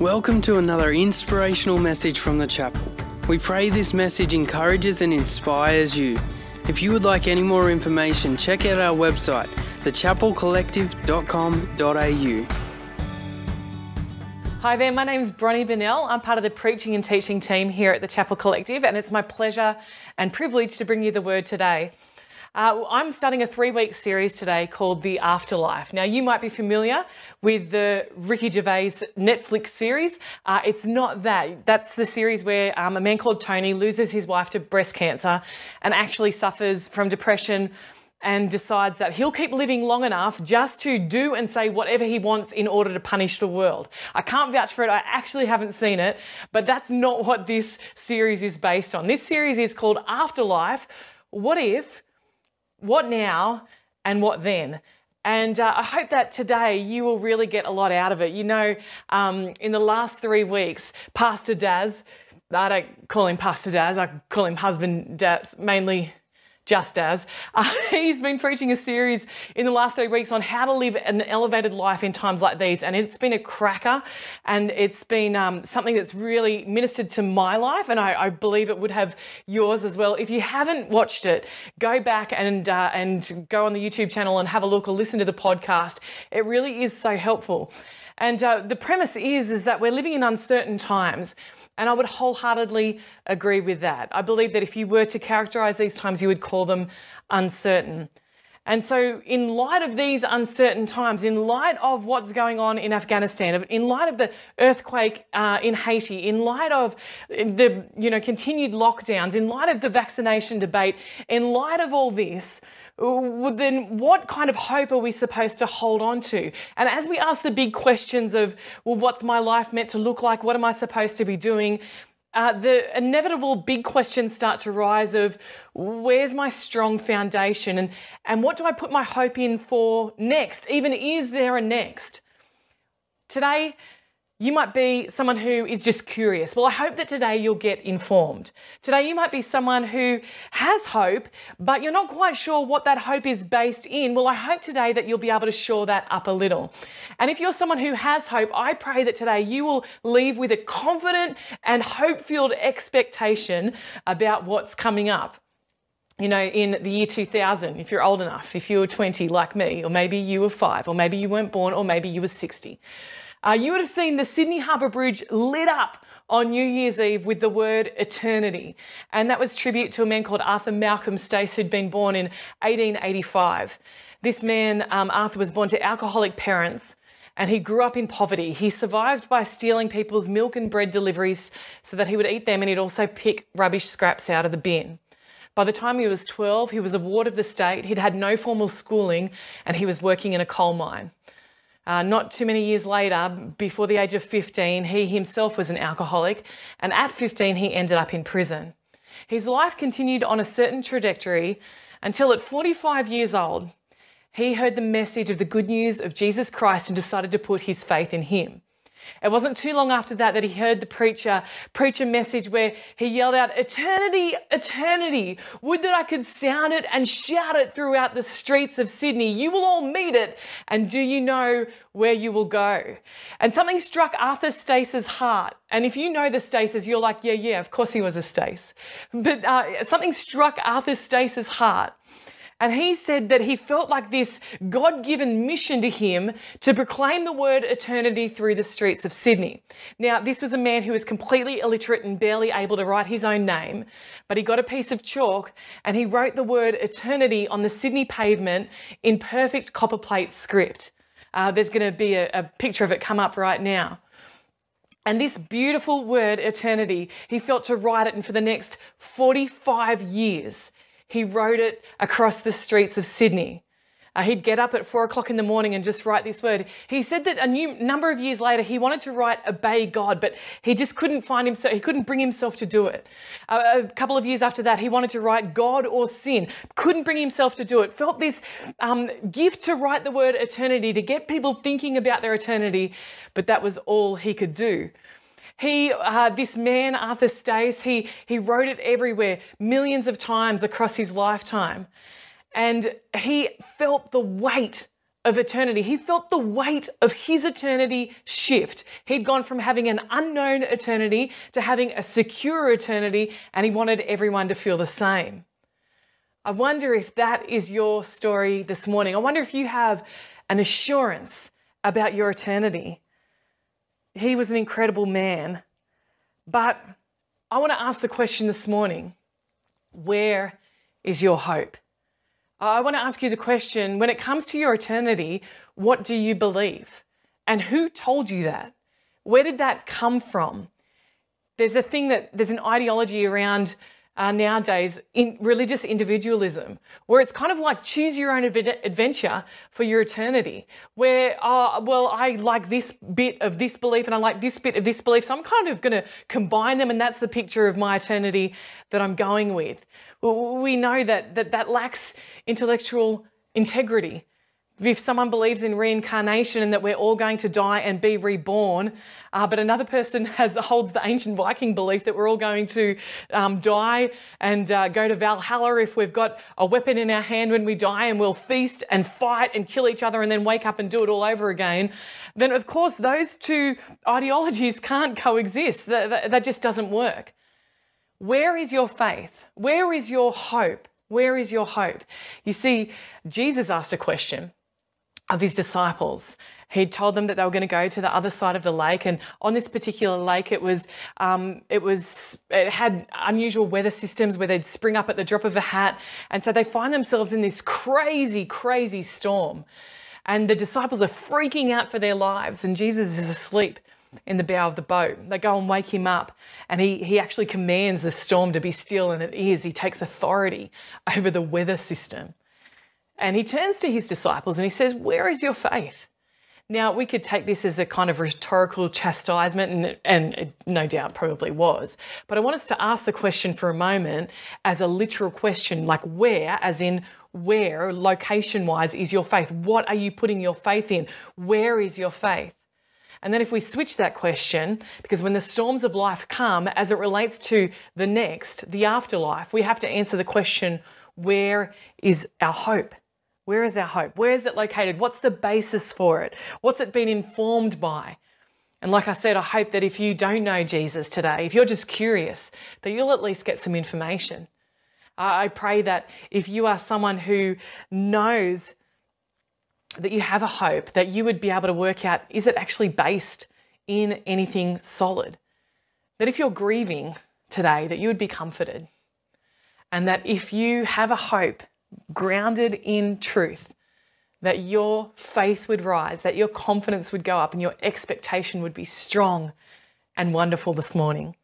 Welcome to another inspirational message from the chapel. We pray this message encourages and inspires you. If you would like any more information, check out our website, thechapelcollective.com.au. Hi there, my name is Bronnie Bonnell. I'm part of the preaching and teaching team here at the Chapel Collective, and it's my pleasure and privilege to bring you the word today. Uh, I'm starting a three week series today called The Afterlife. Now, you might be familiar with the Ricky Gervais Netflix series. Uh, it's not that. That's the series where um, a man called Tony loses his wife to breast cancer and actually suffers from depression and decides that he'll keep living long enough just to do and say whatever he wants in order to punish the world. I can't vouch for it, I actually haven't seen it, but that's not what this series is based on. This series is called Afterlife What If what now and what then? And uh, I hope that today you will really get a lot out of it. You know, um, in the last three weeks, Pastor Daz, I don't call him Pastor Daz, I call him husband Daz, mainly just as. Uh, he's been preaching a series in the last three weeks on how to live an elevated life in times like these. And it's been a cracker and it's been um, something that's really ministered to my life. And I, I, believe it would have yours as well. If you haven't watched it, go back and, uh, and go on the YouTube channel and have a look or listen to the podcast. It really is so helpful. And uh, the premise is, is that we're living in uncertain times. And I would wholeheartedly agree with that. I believe that if you were to characterize these times, you would call them uncertain. And so, in light of these uncertain times, in light of what's going on in Afghanistan, in light of the earthquake uh, in Haiti, in light of the you know continued lockdowns, in light of the vaccination debate, in light of all this, then what kind of hope are we supposed to hold on to? And as we ask the big questions of, well, what's my life meant to look like? What am I supposed to be doing? Uh, the inevitable big questions start to rise of where's my strong foundation and, and what do I put my hope in for next? Even is there a next? Today, you might be someone who is just curious. Well, I hope that today you'll get informed. Today, you might be someone who has hope, but you're not quite sure what that hope is based in. Well, I hope today that you'll be able to shore that up a little. And if you're someone who has hope, I pray that today you will leave with a confident and hope filled expectation about what's coming up you know, in the year 2000, if you're old enough, if you were 20 like me, or maybe you were five, or maybe you weren't born, or maybe you were 60. Uh, you would have seen the Sydney Harbour Bridge lit up on New Year's Eve with the word eternity. And that was tribute to a man called Arthur Malcolm Stace, who'd been born in 1885. This man, um, Arthur, was born to alcoholic parents and he grew up in poverty. He survived by stealing people's milk and bread deliveries so that he would eat them and he'd also pick rubbish scraps out of the bin. By the time he was 12, he was a ward of the state, he'd had no formal schooling, and he was working in a coal mine. Uh, not too many years later, before the age of 15, he himself was an alcoholic, and at 15, he ended up in prison. His life continued on a certain trajectory until at 45 years old, he heard the message of the good news of Jesus Christ and decided to put his faith in him. It wasn't too long after that that he heard the preacher preach a message where he yelled out, Eternity, eternity. Would that I could sound it and shout it throughout the streets of Sydney. You will all meet it. And do you know where you will go? And something struck Arthur Stace's heart. And if you know the Staces, you're like, yeah, yeah, of course he was a Stace. But uh, something struck Arthur Stace's heart. And he said that he felt like this God given mission to him to proclaim the word eternity through the streets of Sydney. Now, this was a man who was completely illiterate and barely able to write his own name, but he got a piece of chalk and he wrote the word eternity on the Sydney pavement in perfect copperplate script. Uh, there's going to be a, a picture of it come up right now. And this beautiful word, eternity, he felt to write it, and for the next 45 years, he wrote it across the streets of Sydney. Uh, he'd get up at four o'clock in the morning and just write this word. He said that a new number of years later, he wanted to write obey God, but he just couldn't find himself, he couldn't bring himself to do it. Uh, a couple of years after that, he wanted to write God or sin, couldn't bring himself to do it. Felt this um, gift to write the word eternity, to get people thinking about their eternity, but that was all he could do. He, uh, this man, Arthur Stace, he, he wrote it everywhere, millions of times across his lifetime. And he felt the weight of eternity. He felt the weight of his eternity shift. He'd gone from having an unknown eternity to having a secure eternity, and he wanted everyone to feel the same. I wonder if that is your story this morning. I wonder if you have an assurance about your eternity. He was an incredible man. But I want to ask the question this morning where is your hope? I want to ask you the question when it comes to your eternity, what do you believe? And who told you that? Where did that come from? There's a thing that, there's an ideology around uh, nowadays in religious individualism, where it's kind of like choose your own adventure for your eternity. Where, uh, well, I like this bit of this belief and I like this bit of this belief, so I'm kind of going to combine them, and that's the picture of my eternity that I'm going with. We know that that, that lacks intellectual integrity if someone believes in reincarnation and that we're all going to die and be reborn, uh, but another person has holds the ancient Viking belief that we're all going to um, die and uh, go to Valhalla if we've got a weapon in our hand when we die and we'll feast and fight and kill each other and then wake up and do it all over again, then of course those two ideologies can't coexist. That, that, that just doesn't work. Where is your faith? Where is your hope? Where is your hope? You see, Jesus asked a question of his disciples. He'd told them that they were going to go to the other side of the lake, and on this particular lake, it was um, it was it had unusual weather systems where they'd spring up at the drop of a hat, and so they find themselves in this crazy, crazy storm, and the disciples are freaking out for their lives, and Jesus is asleep in the bow of the boat. They go and wake him up, and he, he actually commands the storm to be still, and it is. He takes authority over the weather system. And he turns to his disciples and he says, Where is your faith? Now, we could take this as a kind of rhetorical chastisement, and, and no doubt probably was. But I want us to ask the question for a moment as a literal question, like where, as in where, location wise, is your faith? What are you putting your faith in? Where is your faith? And then if we switch that question, because when the storms of life come, as it relates to the next, the afterlife, we have to answer the question where is our hope? Where is our hope? Where is it located? What's the basis for it? What's it been informed by? And like I said, I hope that if you don't know Jesus today, if you're just curious, that you'll at least get some information. I pray that if you are someone who knows that you have a hope, that you would be able to work out is it actually based in anything solid? That if you're grieving today, that you would be comforted. And that if you have a hope grounded in truth, that your faith would rise, that your confidence would go up, and your expectation would be strong and wonderful this morning.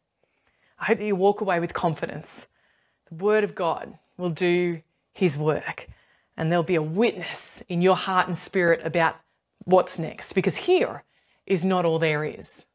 I hope that you walk away with confidence. The Word of God will do His work, and there'll be a witness in your heart and spirit about what's next, because here is not all there is.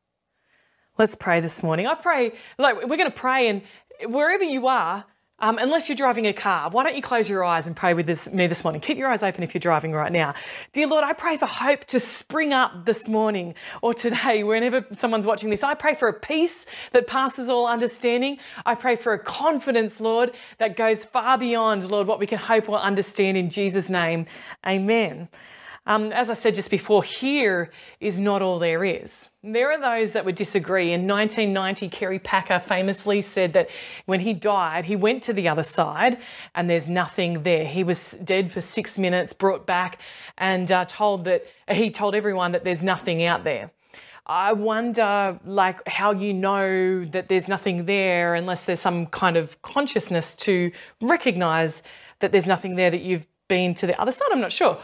Let's pray this morning. I pray, like, we're going to pray, and wherever you are, um, unless you're driving a car, why don't you close your eyes and pray with this, me this morning? Keep your eyes open if you're driving right now. Dear Lord, I pray for hope to spring up this morning or today, whenever someone's watching this. I pray for a peace that passes all understanding. I pray for a confidence, Lord, that goes far beyond, Lord, what we can hope or understand in Jesus' name. Amen. Um, as I said just before, here is not all there is. There are those that would disagree. In 1990, Kerry Packer famously said that when he died, he went to the other side and there's nothing there. He was dead for six minutes, brought back, and uh, told that he told everyone that there's nothing out there. I wonder, like, how you know that there's nothing there unless there's some kind of consciousness to recognize that there's nothing there that you've been to the other side. I'm not sure.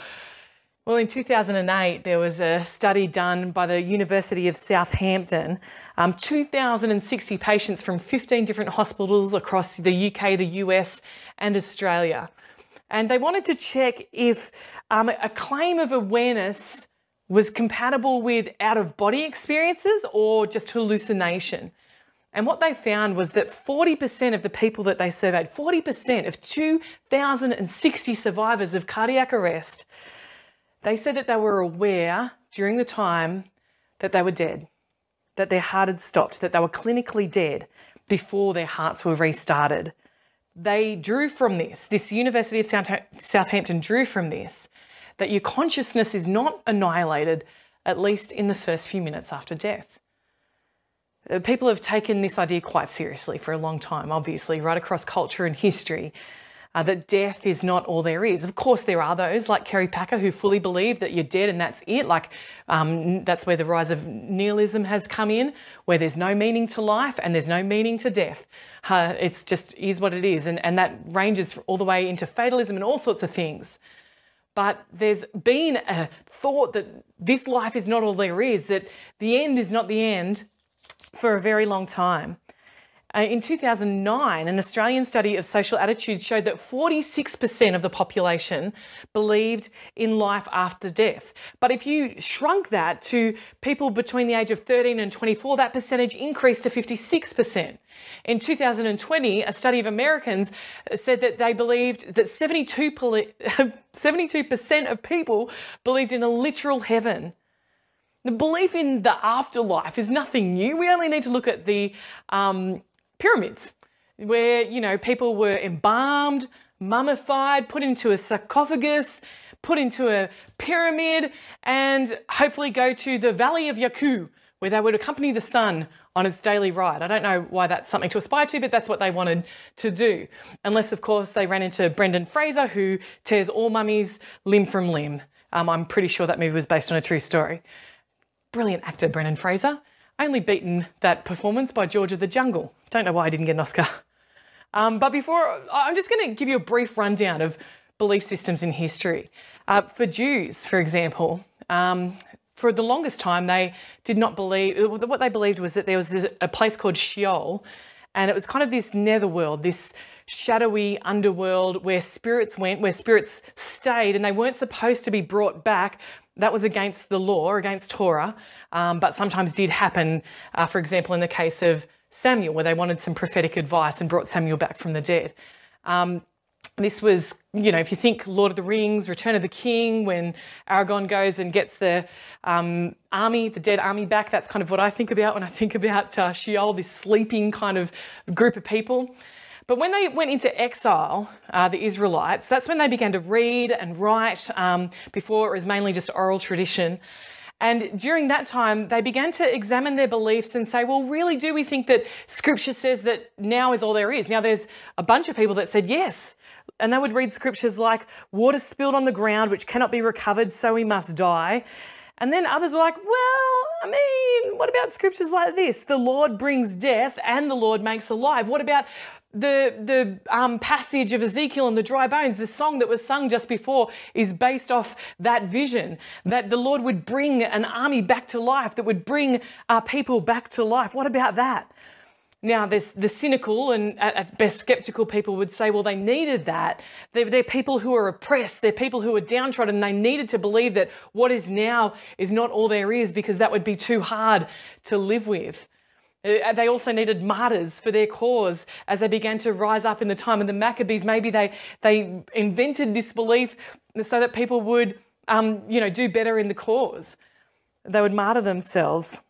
Well, in 2008, there was a study done by the University of Southampton. Um, 2,060 patients from 15 different hospitals across the UK, the US, and Australia. And they wanted to check if um, a claim of awareness was compatible with out of body experiences or just hallucination. And what they found was that 40% of the people that they surveyed, 40% of 2,060 survivors of cardiac arrest, they said that they were aware during the time that they were dead, that their heart had stopped, that they were clinically dead before their hearts were restarted. They drew from this, this University of Southampton drew from this, that your consciousness is not annihilated, at least in the first few minutes after death. Uh, people have taken this idea quite seriously for a long time, obviously, right across culture and history. Uh, that death is not all there is. Of course, there are those like Kerry Packer who fully believe that you're dead and that's it. Like um, that's where the rise of nihilism has come in, where there's no meaning to life and there's no meaning to death. Uh, it's just is what it is, and and that ranges all the way into fatalism and all sorts of things. But there's been a thought that this life is not all there is, that the end is not the end for a very long time. Uh, in 2009, an Australian study of social attitudes showed that 46% of the population believed in life after death. But if you shrunk that to people between the age of 13 and 24, that percentage increased to 56%. In 2020, a study of Americans said that they believed that 72, 72% of people believed in a literal heaven. The belief in the afterlife is nothing new. We only need to look at the um, pyramids, where, you know, people were embalmed, mummified, put into a sarcophagus, put into a pyramid, and hopefully go to the Valley of Yaku, where they would accompany the sun on its daily ride. I don't know why that's something to aspire to, but that's what they wanted to do. Unless, of course, they ran into Brendan Fraser, who tears all mummies limb from limb. Um, I'm pretty sure that movie was based on a true story. Brilliant actor, Brendan Fraser only beaten that performance by George of the Jungle. Don't know why I didn't get an Oscar. Um, but before, I'm just going to give you a brief rundown of belief systems in history. Uh, for Jews, for example, um, for the longest time, they did not believe, what they believed was that there was a place called Sheol, and it was kind of this netherworld, this shadowy underworld where spirits went, where spirits stayed, and they weren't supposed to be brought back that was against the law, against Torah, um, but sometimes did happen, uh, for example, in the case of Samuel, where they wanted some prophetic advice and brought Samuel back from the dead. Um, this was, you know, if you think Lord of the Rings, Return of the King, when Aragorn goes and gets the um, army, the dead army back, that's kind of what I think about when I think about uh, Sheol, this sleeping kind of group of people. But when they went into exile, uh, the Israelites, that's when they began to read and write. Um, before it was mainly just oral tradition. And during that time, they began to examine their beliefs and say, well, really, do we think that scripture says that now is all there is? Now, there's a bunch of people that said yes. And they would read scriptures like, water spilled on the ground, which cannot be recovered, so we must die. And then others were like, well, I mean, what about scriptures like this? The Lord brings death and the Lord makes alive. What about the, the um, passage of Ezekiel and the dry bones, the song that was sung just before, is based off that vision that the Lord would bring an army back to life, that would bring our people back to life. What about that? Now, there's the cynical and at best skeptical people would say, well, they needed that. They're, they're, people who are oppressed, they're people who are downtrodden. They needed to believe that what is now is not all there is because that would be too hard to live with. Uh, they also needed martyrs for their cause as they began to rise up in the time of the Maccabees. Maybe they, they invented this belief so that people would, um, you know, do better in the cause. They would martyr themselves.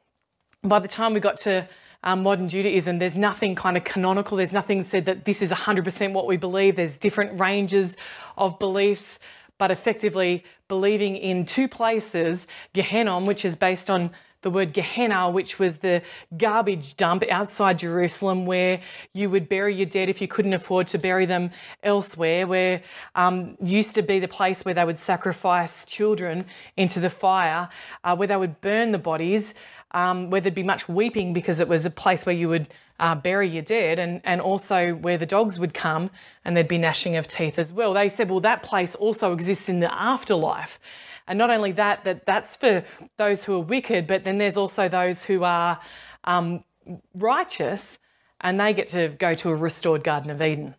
By the time we got to um, modern Judaism, there's nothing kind of canonical. There's nothing said that this is 100% what we believe. There's different ranges of beliefs, but effectively believing in two places, Gehenna, which is based on the word Gehenna, which was the garbage dump outside Jerusalem where you would bury your dead if you couldn't afford to bury them elsewhere, where um, used to be the place where they would sacrifice children into the fire, uh, where they would burn the bodies, um, where there'd be much weeping because it was a place where you would uh, bury your dead, and, and also where the dogs would come and there'd be gnashing of teeth as well. They said, well, that place also exists in the afterlife. And not only that, that that's for those who are wicked, but then there's also those who are um, righteous and they get to go to a restored Garden of Eden.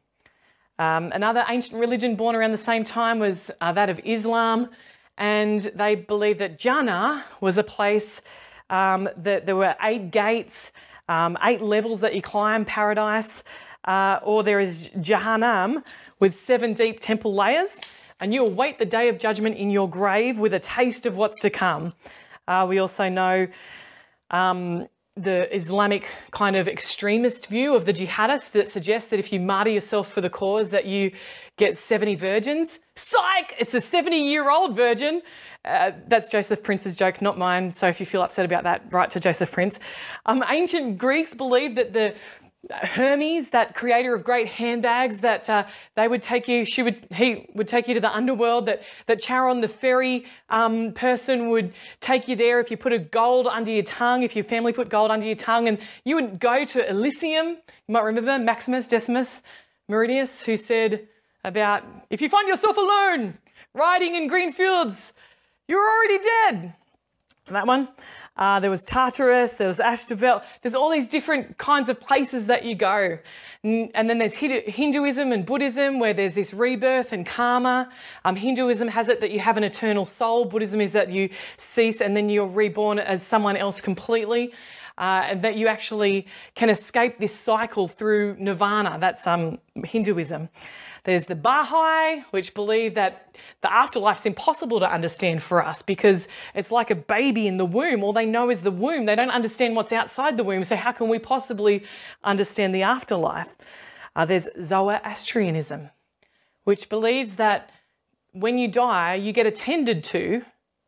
Um, another ancient religion born around the same time was uh, that of Islam, and they believed that Jannah was a place um, that there were eight gates, um, eight levels that you climb paradise, uh, or there is Jahannam with seven deep temple layers and you await the day of judgment in your grave with a taste of what's to come. Uh, we also know um, the Islamic kind of extremist view of the jihadists that suggests that if you martyr yourself for the cause, that you get 70 virgins. Psych! It's a 70 year old virgin. Uh, that's Joseph Prince's joke, not mine. So if you feel upset about that, write to Joseph Prince. Um, ancient Greeks believed that the Hermes, that creator of great handbags, that uh, they would take you, she would, he would take you to the underworld, that, that Charon, the fairy um, person, would take you there if you put a gold under your tongue, if your family put gold under your tongue, and you would go to Elysium. You might remember Maximus Decimus Meridius, who said about if you find yourself alone, riding in green fields, you're already dead. That one. Uh, there was Tartarus, there was Asphodel. There's all these different kinds of places that you go. And then there's Hinduism and Buddhism where there's this rebirth and karma. Um, Hinduism has it that you have an eternal soul. Buddhism is that you cease and then you're reborn as someone else completely. Uh, and that you actually can escape this cycle through nirvana. That's um, Hinduism. There's the Baha'i, which believe that the afterlife's impossible to understand for us because it's like a baby in the womb. All they know is the womb. They don't understand what's outside the womb. So, how can we possibly understand the afterlife? Uh, there's Zoroastrianism, which believes that when you die, you get attended to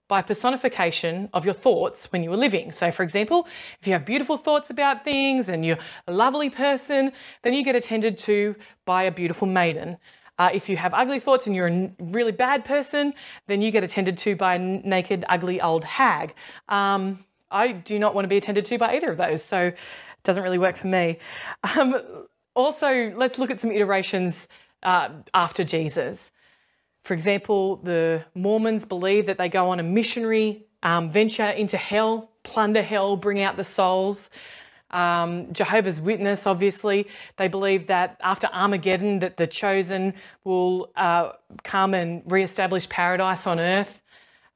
by personification of your thoughts when you were living. So, for example, if you have beautiful thoughts about things and you're a lovely person, then you get attended to by a beautiful maiden. Uh, if you have ugly thoughts and you're a really bad person, then you get attended to by a naked, ugly old hag. Um, I do not want to be attended to by either of those, so it doesn't really work for me. Um, also, let's look at some iterations uh, after Jesus. For example, the Mormons believe that they go on a missionary um, venture into hell, plunder hell, bring out the souls. Um, Jehovah's Witness, obviously, they believe that after Armageddon, that the chosen will uh, come and re-establish paradise on earth.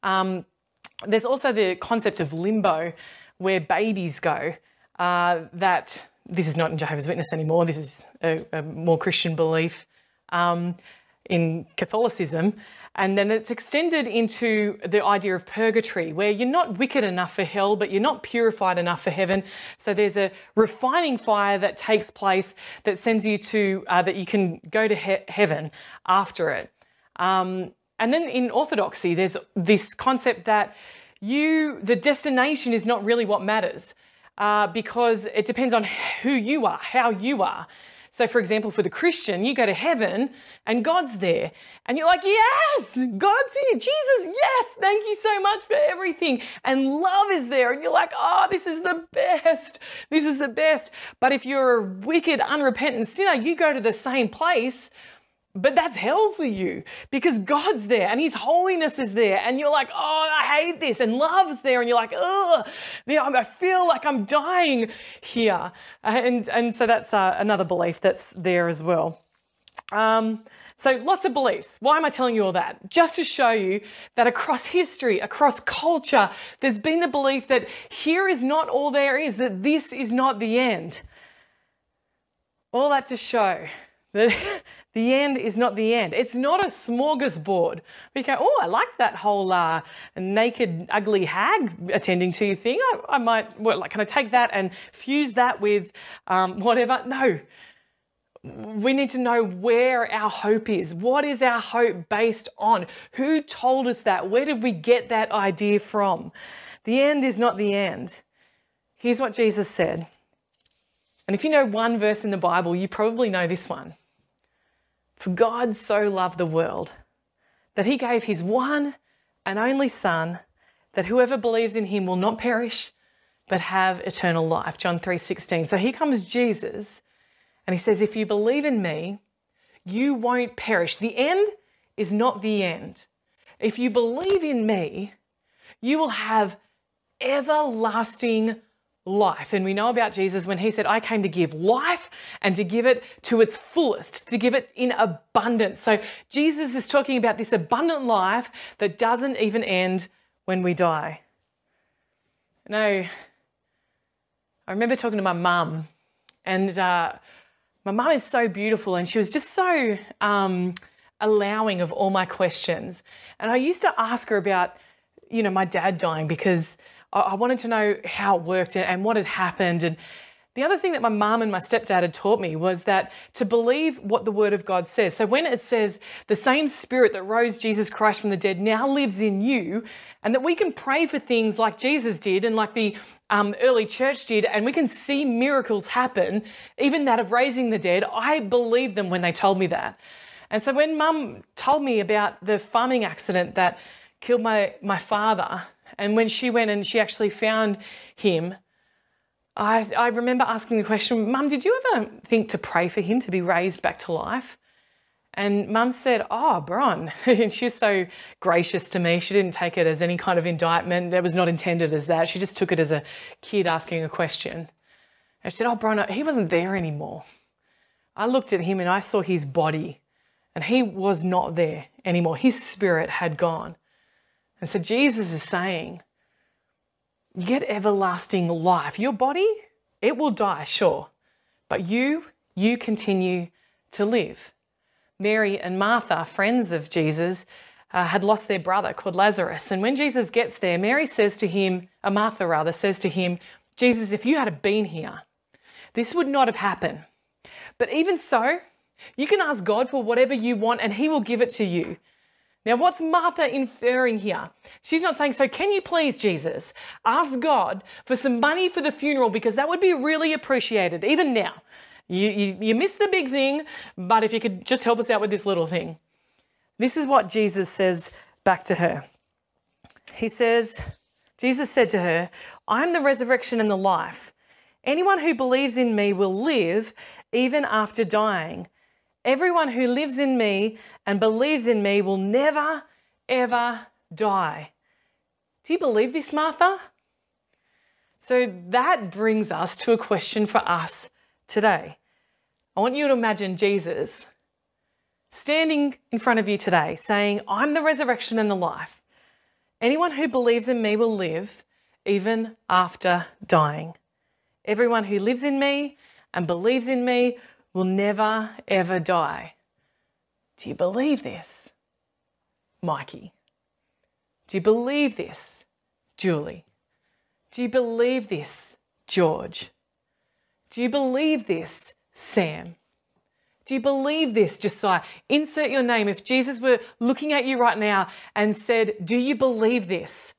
Um, there's also the concept of limbo, where babies go. Uh, that this is not in Jehovah's Witness anymore. This is a, a more Christian belief. Um, in Catholicism. And then it's extended into the idea of purgatory, where you're not wicked enough for hell, but you're not purified enough for heaven. So there's a refining fire that takes place that sends you to, uh, that you can go to he- heaven after it. Um, and then in Orthodoxy, there's this concept that you, the destination is not really what matters. Uh, because it depends on who you are, how you are. So, for example, for the Christian, you go to heaven and God's there. And you're like, yes, God's here. Jesus, yes, thank you so much for everything. And love is there. And you're like, oh, this is the best. This is the best. But if you're a wicked, unrepentant sinner, you go to the same place but that's hell for you because God's there and His holiness is there, and you're like, oh, I hate this, and love's there, and you're like, oh, I feel like I'm dying here, and and so that's uh, another belief that's there as well. Um, so lots of beliefs. Why am I telling you all that? Just to show you that across history, across culture, there's been the belief that here is not all there is, that this is not the end. All that to show that the end is not the end. It's not a smorgasbord. We go, oh, I like that whole uh, naked, ugly hag attending to you thing. I, I might, what, like, can I take that and fuse that with um, whatever? No. We need to know where our hope is. What is our hope based on? Who told us that? Where did we get that idea from? The end is not the end. Here's what Jesus said. And if you know one verse in the Bible, you probably know this one. For God so loved the world that he gave his one and only Son, that whoever believes in him will not perish, but have eternal life. John 3:16. So here comes Jesus, and he says, If you believe in me, you won't perish. The end is not the end. If you believe in me, you will have everlasting life. And we know about Jesus when he said, I came to give life and to give it to its fullest, to give it in abundance. So Jesus is talking about this abundant life that doesn't even end when we die. No, I remember talking to my mum, and uh, my mum is so beautiful, and she was just so um, allowing of all my questions. And I used to ask her about, you know, my dad dying because I wanted to know how it worked and what had happened. And the other thing that my mum and my stepdad had taught me was that to believe what the Word of God says. So when it says the same Spirit that rose Jesus Christ from the dead now lives in you, and that we can pray for things like Jesus did and like the um, early church did, and we can see miracles happen, even that of raising the dead, I believed them when they told me that. And so when mum told me about the farming accident that killed my, my father, and when she went and she actually found him, I, I remember asking the question, Mum, did you ever think to pray for him to be raised back to life? And mum said, Oh, Bron. and she was so gracious to me. She didn't take it as any kind of indictment. It was not intended as that. She just took it as a kid asking a question. And she said, Oh, Bron, he wasn't there anymore. I looked at him and I saw his body, and he was not there anymore. His spirit had gone. And so Jesus is saying, you get everlasting life. Your body, it will die, sure, but you, you continue to live. Mary and Martha, friends of Jesus, uh, had lost their brother called Lazarus. And when Jesus gets there, Mary says to him, uh, Martha rather, says to him, Jesus, if you had been here, this would not have happened. But even so, you can ask God for whatever you want and he will give it to you. Now, what's Martha inferring here? She's not saying, So, can you please, Jesus, ask God for some money for the funeral because that would be really appreciated, even now. You, you, you missed the big thing, but if you could just help us out with this little thing. This is what Jesus says back to her. He says, Jesus said to her, I'm the resurrection and the life. Anyone who believes in me will live even after dying. Everyone who lives in me and believes in me will never, ever die. Do you believe this, Martha? So that brings us to a question for us today. I want you to imagine Jesus standing in front of you today saying, I'm the resurrection and the life. Anyone who believes in me will live even after dying. Everyone who lives in me and believes in me will never, ever die. Do you believe this, Mikey? Do you believe this, Julie? Do you believe this, George? Do you believe this, Sam? Do you believe this, Josiah? Insert your name. If Jesus were looking at you right now and said, Do you believe this?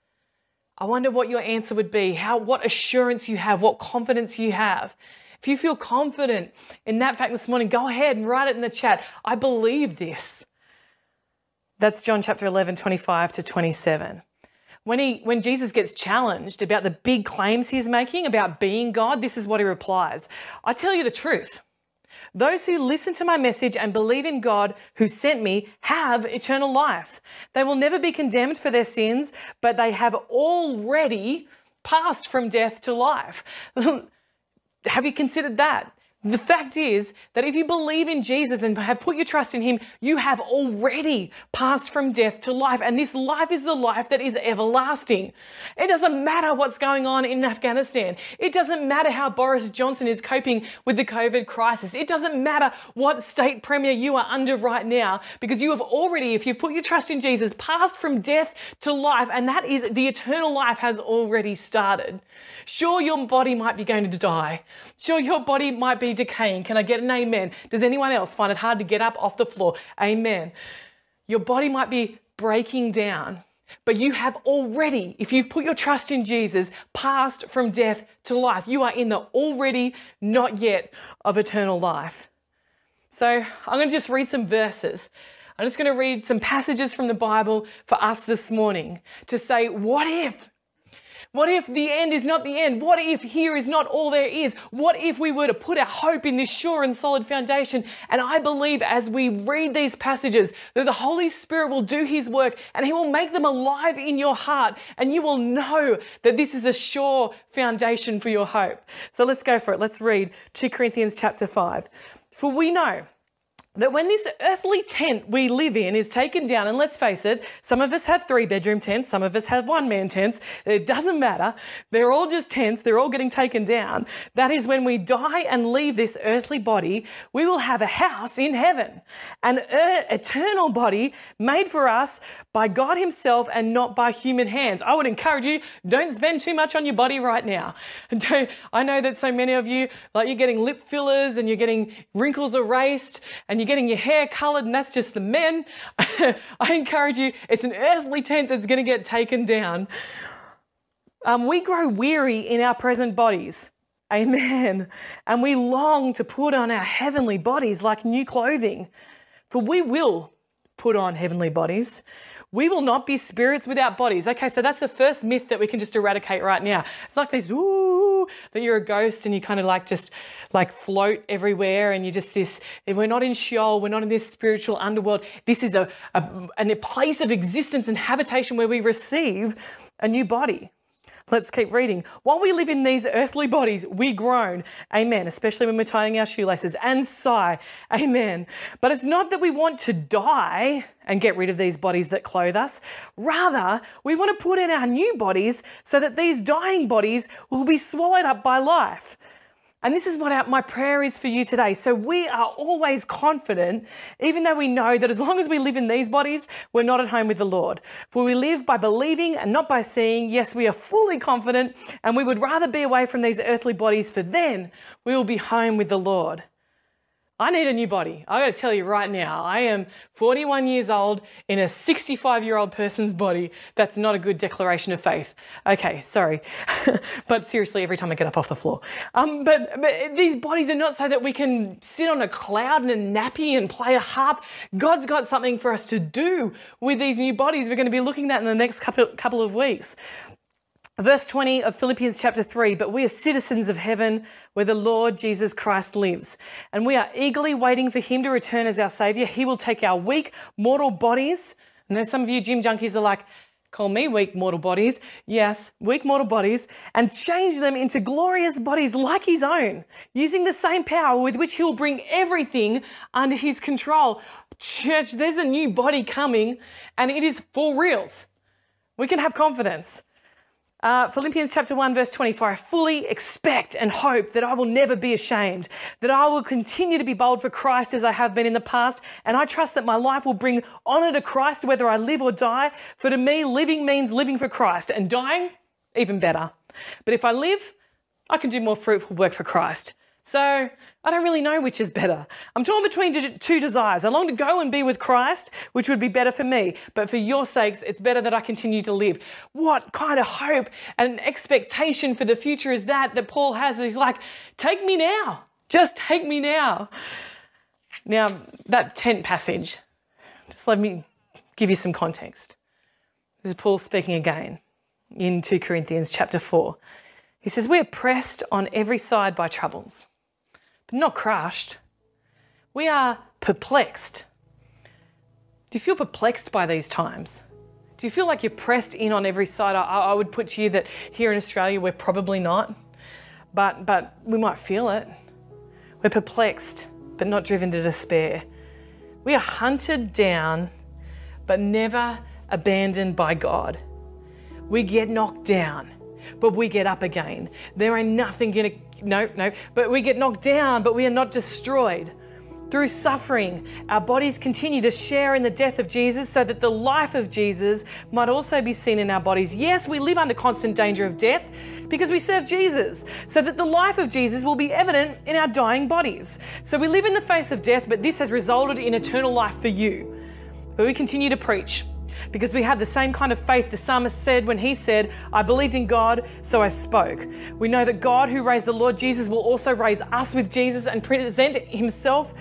I wonder what your answer would be, how, what assurance you have, what confidence you have. If you feel confident in that fact this morning, go ahead and write it in the chat. I believe this. That's John chapter 11, 25 to 27. When, he, when Jesus gets challenged about the big claims he's making about being God, this is what he replies I tell you the truth. Those who listen to my message and believe in God who sent me have eternal life. They will never be condemned for their sins, but they have already passed from death to life. Have you considered that? The fact is that if you believe in Jesus and have put your trust in Him, you have already passed from death to life. And this life is the life that is everlasting. It doesn't matter what's going on in Afghanistan. It doesn't matter how Boris Johnson is coping with the COVID crisis. It doesn't matter what state premier you are under right now, because you have already, if you've put your trust in Jesus, passed from death to life. And that is the eternal life has already started. Sure, your body might be going to die. Sure, your body might be decaying. Can I get an amen? Does anyone else find it hard to get up off the floor? Amen. Your body might be breaking down, but you have already, if you've put your trust in Jesus, passed from death to life. You are in the already, not yet of eternal life. So I'm going to just read some verses. I'm just going to read some passages from the Bible for us this morning to say, what if? What if the end is not the end? What if here is not all there is? What if we were to put our hope in this sure and solid foundation? And I believe as we read these passages that the Holy Spirit will do his work and he will make them alive in your heart and you will know that this is a sure foundation for your hope. So let's go for it. Let's read 2 Corinthians chapter 5. For we know that when this earthly tent we live in is taken down, and let's face it, some of us have three bedroom tents, some of us have one man tents, it doesn't matter. They're all just tents, they're all getting taken down. That is when we die and leave this earthly body, we will have a house in heaven, an eternal body made for us by God Himself and not by human hands. I would encourage you, don't spend too much on your body right now. Don't, I know that so many of you, like you're getting lip fillers and you're getting wrinkles erased and you're getting your hair colored, and that's just the men. I encourage you, it's an earthly tent that's going to get taken down. Um, we grow weary in our present bodies. Amen. And we long to put on our heavenly bodies like new clothing. For we will put on heavenly bodies. We will not be spirits without bodies. Okay, so that's the first myth that we can just eradicate right now. It's like this, ooh, that you're a ghost and you kind of like just like float everywhere and you're just this, we're not in Sheol, we're not in this spiritual underworld. This is a, a, a place of existence and habitation where we receive a new body. Let's keep reading. While we live in these earthly bodies, we groan. Amen. Especially when we're tying our shoelaces and sigh. Amen. But it's not that we want to die and get rid of these bodies that clothe us. Rather, we want to put in our new bodies so that these dying bodies will be swallowed up by life. And this is what my prayer is for you today. So we are always confident, even though we know that as long as we live in these bodies, we're not at home with the Lord. For we live by believing and not by seeing. Yes, we are fully confident, and we would rather be away from these earthly bodies, for then we will be home with the Lord. I need a new body. I got to tell you right now, I am 41 years old in a 65 year old person's body. That's not a good declaration of faith. Okay, sorry. but seriously, every time I get up off the floor. Um, but, but these bodies are not so that we can sit on a cloud and a nappy and play a harp. God's got something for us to do with these new bodies we're going to be looking at in the next couple, couple of weeks. Verse 20 of Philippians chapter 3 But we are citizens of heaven where the Lord Jesus Christ lives, and we are eagerly waiting for him to return as our Savior. He will take our weak, mortal bodies. I know some of you gym junkies are like, call me weak mortal bodies. Yes, weak mortal bodies, and change them into glorious bodies like his own, using the same power with which he will bring everything under his control. Church, there's a new body coming, and it is for reals. We can have confidence. Uh, Philippians chapter 1, verse 24 I fully expect and hope that I will never be ashamed, that I will continue to be bold for Christ as I have been in the past. And I trust that my life will bring honor to Christ whether I live or die. For to me, living means living for Christ, and dying, even better. But if I live, I can do more fruitful work for Christ. So I don't really know which is better. I'm torn between two desires. I long to go and be with Christ, which would be better for me, but for your sakes, it's better that I continue to live. What kind of hope and expectation for the future is that that Paul has? He's like, take me now. Just take me now. Now, that tent passage, just let me give you some context. This is Paul speaking again in 2 Corinthians chapter 4. He says, We are pressed on every side by troubles not crushed. We are perplexed. Do you feel perplexed by these times? Do you feel like you're pressed in on every side? I, I would put to you that here in Australia, we're probably not, but, but we might feel it. We're perplexed, but not driven to despair. We are hunted down, but never abandoned by God. We get knocked down, but we get up again. There ain't nothing gonna no, no. But we get knocked down, but we are not destroyed. Through suffering, our bodies continue to share in the death of Jesus so that the life of Jesus might also be seen in our bodies. Yes, we live under constant danger of death because we serve Jesus, so that the life of Jesus will be evident in our dying bodies. So we live in the face of death, but this has resulted in eternal life for you. But we continue to preach because we have the same kind of faith the psalmist said when he said, I believed in God, so I spoke. We know that God who raised the Lord Jesus will also raise us with Jesus and present himself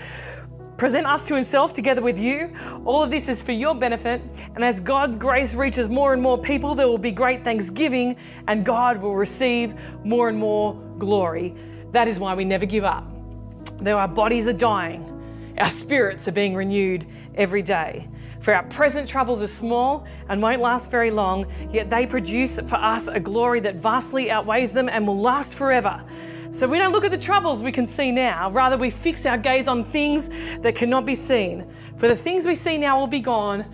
present us to himself together with you. All of this is for your benefit. And as God's grace reaches more and more people, there will be great thanksgiving and God will receive more and more glory. That is why we never give up. Though our bodies are dying, our spirits are being renewed every day. For our present troubles are small and won't last very long, yet they produce for us a glory that vastly outweighs them and will last forever. So we don't look at the troubles we can see now, rather, we fix our gaze on things that cannot be seen. For the things we see now will be gone,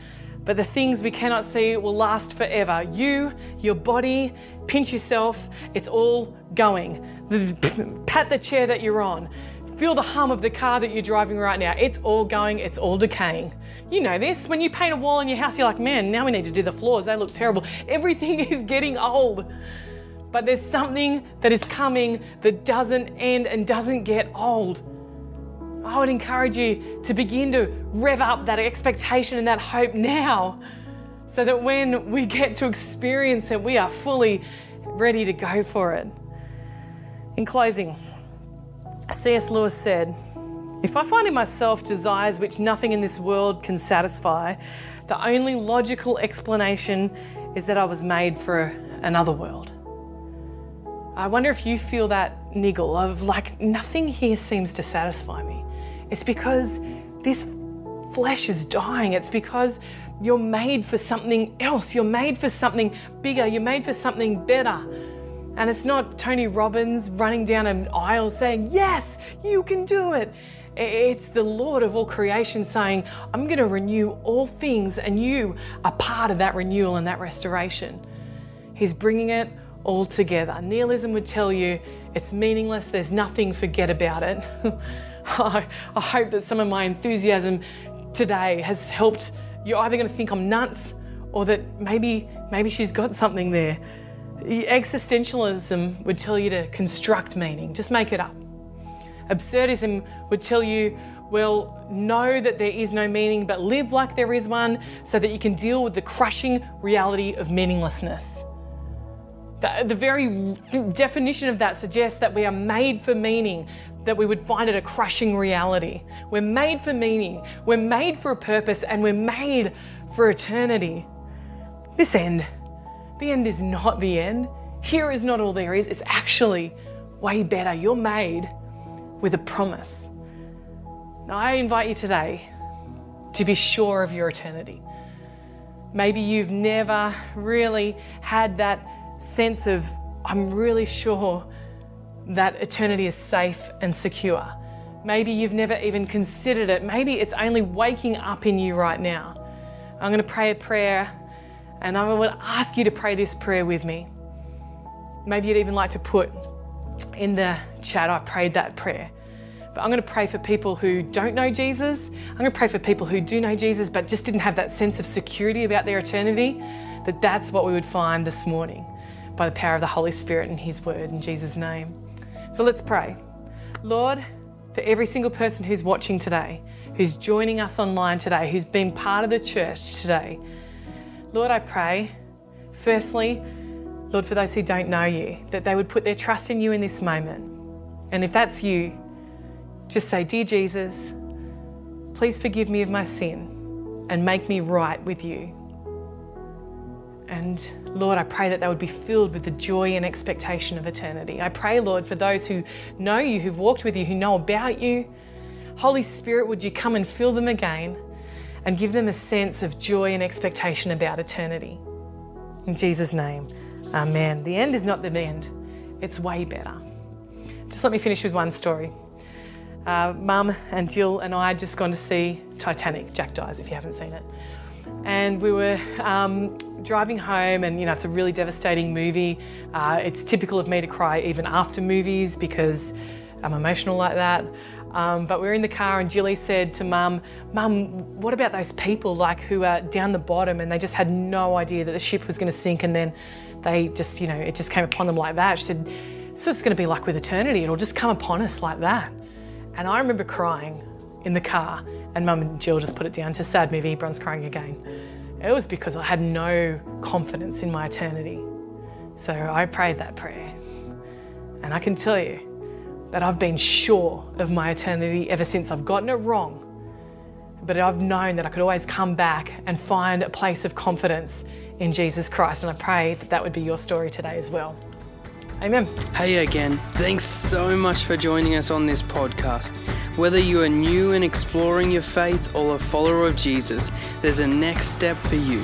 but the things we cannot see will last forever. You, your body, pinch yourself, it's all going. Pat the chair that you're on. Feel the hum of the car that you're driving right now. It's all going, it's all decaying. You know this. When you paint a wall in your house, you're like, man, now we need to do the floors. They look terrible. Everything is getting old. But there's something that is coming that doesn't end and doesn't get old. I would encourage you to begin to rev up that expectation and that hope now so that when we get to experience it, we are fully ready to go for it. In closing, C.S. Lewis said, If I find in myself desires which nothing in this world can satisfy, the only logical explanation is that I was made for another world. I wonder if you feel that niggle of like nothing here seems to satisfy me. It's because this flesh is dying. It's because you're made for something else. You're made for something bigger. You're made for something better. And it's not Tony Robbins running down an aisle saying, Yes, you can do it. It's the Lord of all creation saying, I'm going to renew all things, and you are part of that renewal and that restoration. He's bringing it all together. Nihilism would tell you it's meaningless, there's nothing, forget about it. I, hope that some of my enthusiasm today has helped. You're either going to think I'm nuts or that maybe, maybe she's got something there. Existentialism would tell you to construct meaning, just make it up. Absurdism would tell you, well, know that there is no meaning, but live like there is one so that you can deal with the crushing reality of meaninglessness. The, the very definition of that suggests that we are made for meaning, that we would find it a crushing reality. We're made for meaning, we're made for a purpose, and we're made for eternity. This end, the end is not the end. Here is not all there is, it's actually way better. You're made with a promise. Now, I invite you today to be sure of your eternity. Maybe you've never really had that sense of, I'm really sure that eternity is safe and secure. Maybe you've never even considered it. Maybe it's only waking up in you right now. I'm going to pray a prayer and I would ask you to pray this prayer with me. Maybe you'd even like to put in the chat, I prayed that prayer. But I'm going to pray for people who don't know Jesus. I'm going to pray for people who do know Jesus but just didn't have that sense of security about their eternity, that that's what we would find this morning by the power of the Holy Spirit and His Word in Jesus' name. So let's pray. Lord, for every single person who's watching today, who's joining us online today, who's been part of the church today, Lord, I pray, firstly, Lord, for those who don't know you, that they would put their trust in you in this moment. And if that's you, just say, Dear Jesus, please forgive me of my sin and make me right with you. And Lord, I pray that they would be filled with the joy and expectation of eternity. I pray, Lord, for those who know you, who've walked with you, who know about you. Holy Spirit, would you come and fill them again and give them a sense of joy and expectation about eternity? In Jesus' name, Amen. The end is not the end, it's way better. Just let me finish with one story. Uh, Mum and Jill and I had just gone to see Titanic. Jack dies if you haven't seen it. And we were um, driving home, and you know, it's a really devastating movie. Uh, it's typical of me to cry even after movies because I'm emotional like that. Um, but we were in the car, and Jilly said to Mum, "Mum, what about those people like who are down the bottom and they just had no idea that the ship was going to sink, and then they just, you know, it just came upon them like that." She said, "So it's going to be like with eternity; it'll just come upon us like that." And I remember crying in the car, and Mum and Jill just put it down to sad movie. Bron's crying again. It was because I had no confidence in my eternity. So I prayed that prayer. And I can tell you that I've been sure of my eternity ever since I've gotten it wrong. But I've known that I could always come back and find a place of confidence in Jesus Christ. And I pray that that would be your story today as well. Amen. Hey again. Thanks so much for joining us on this podcast. Whether you are new and exploring your faith or a follower of Jesus, there's a next step for you.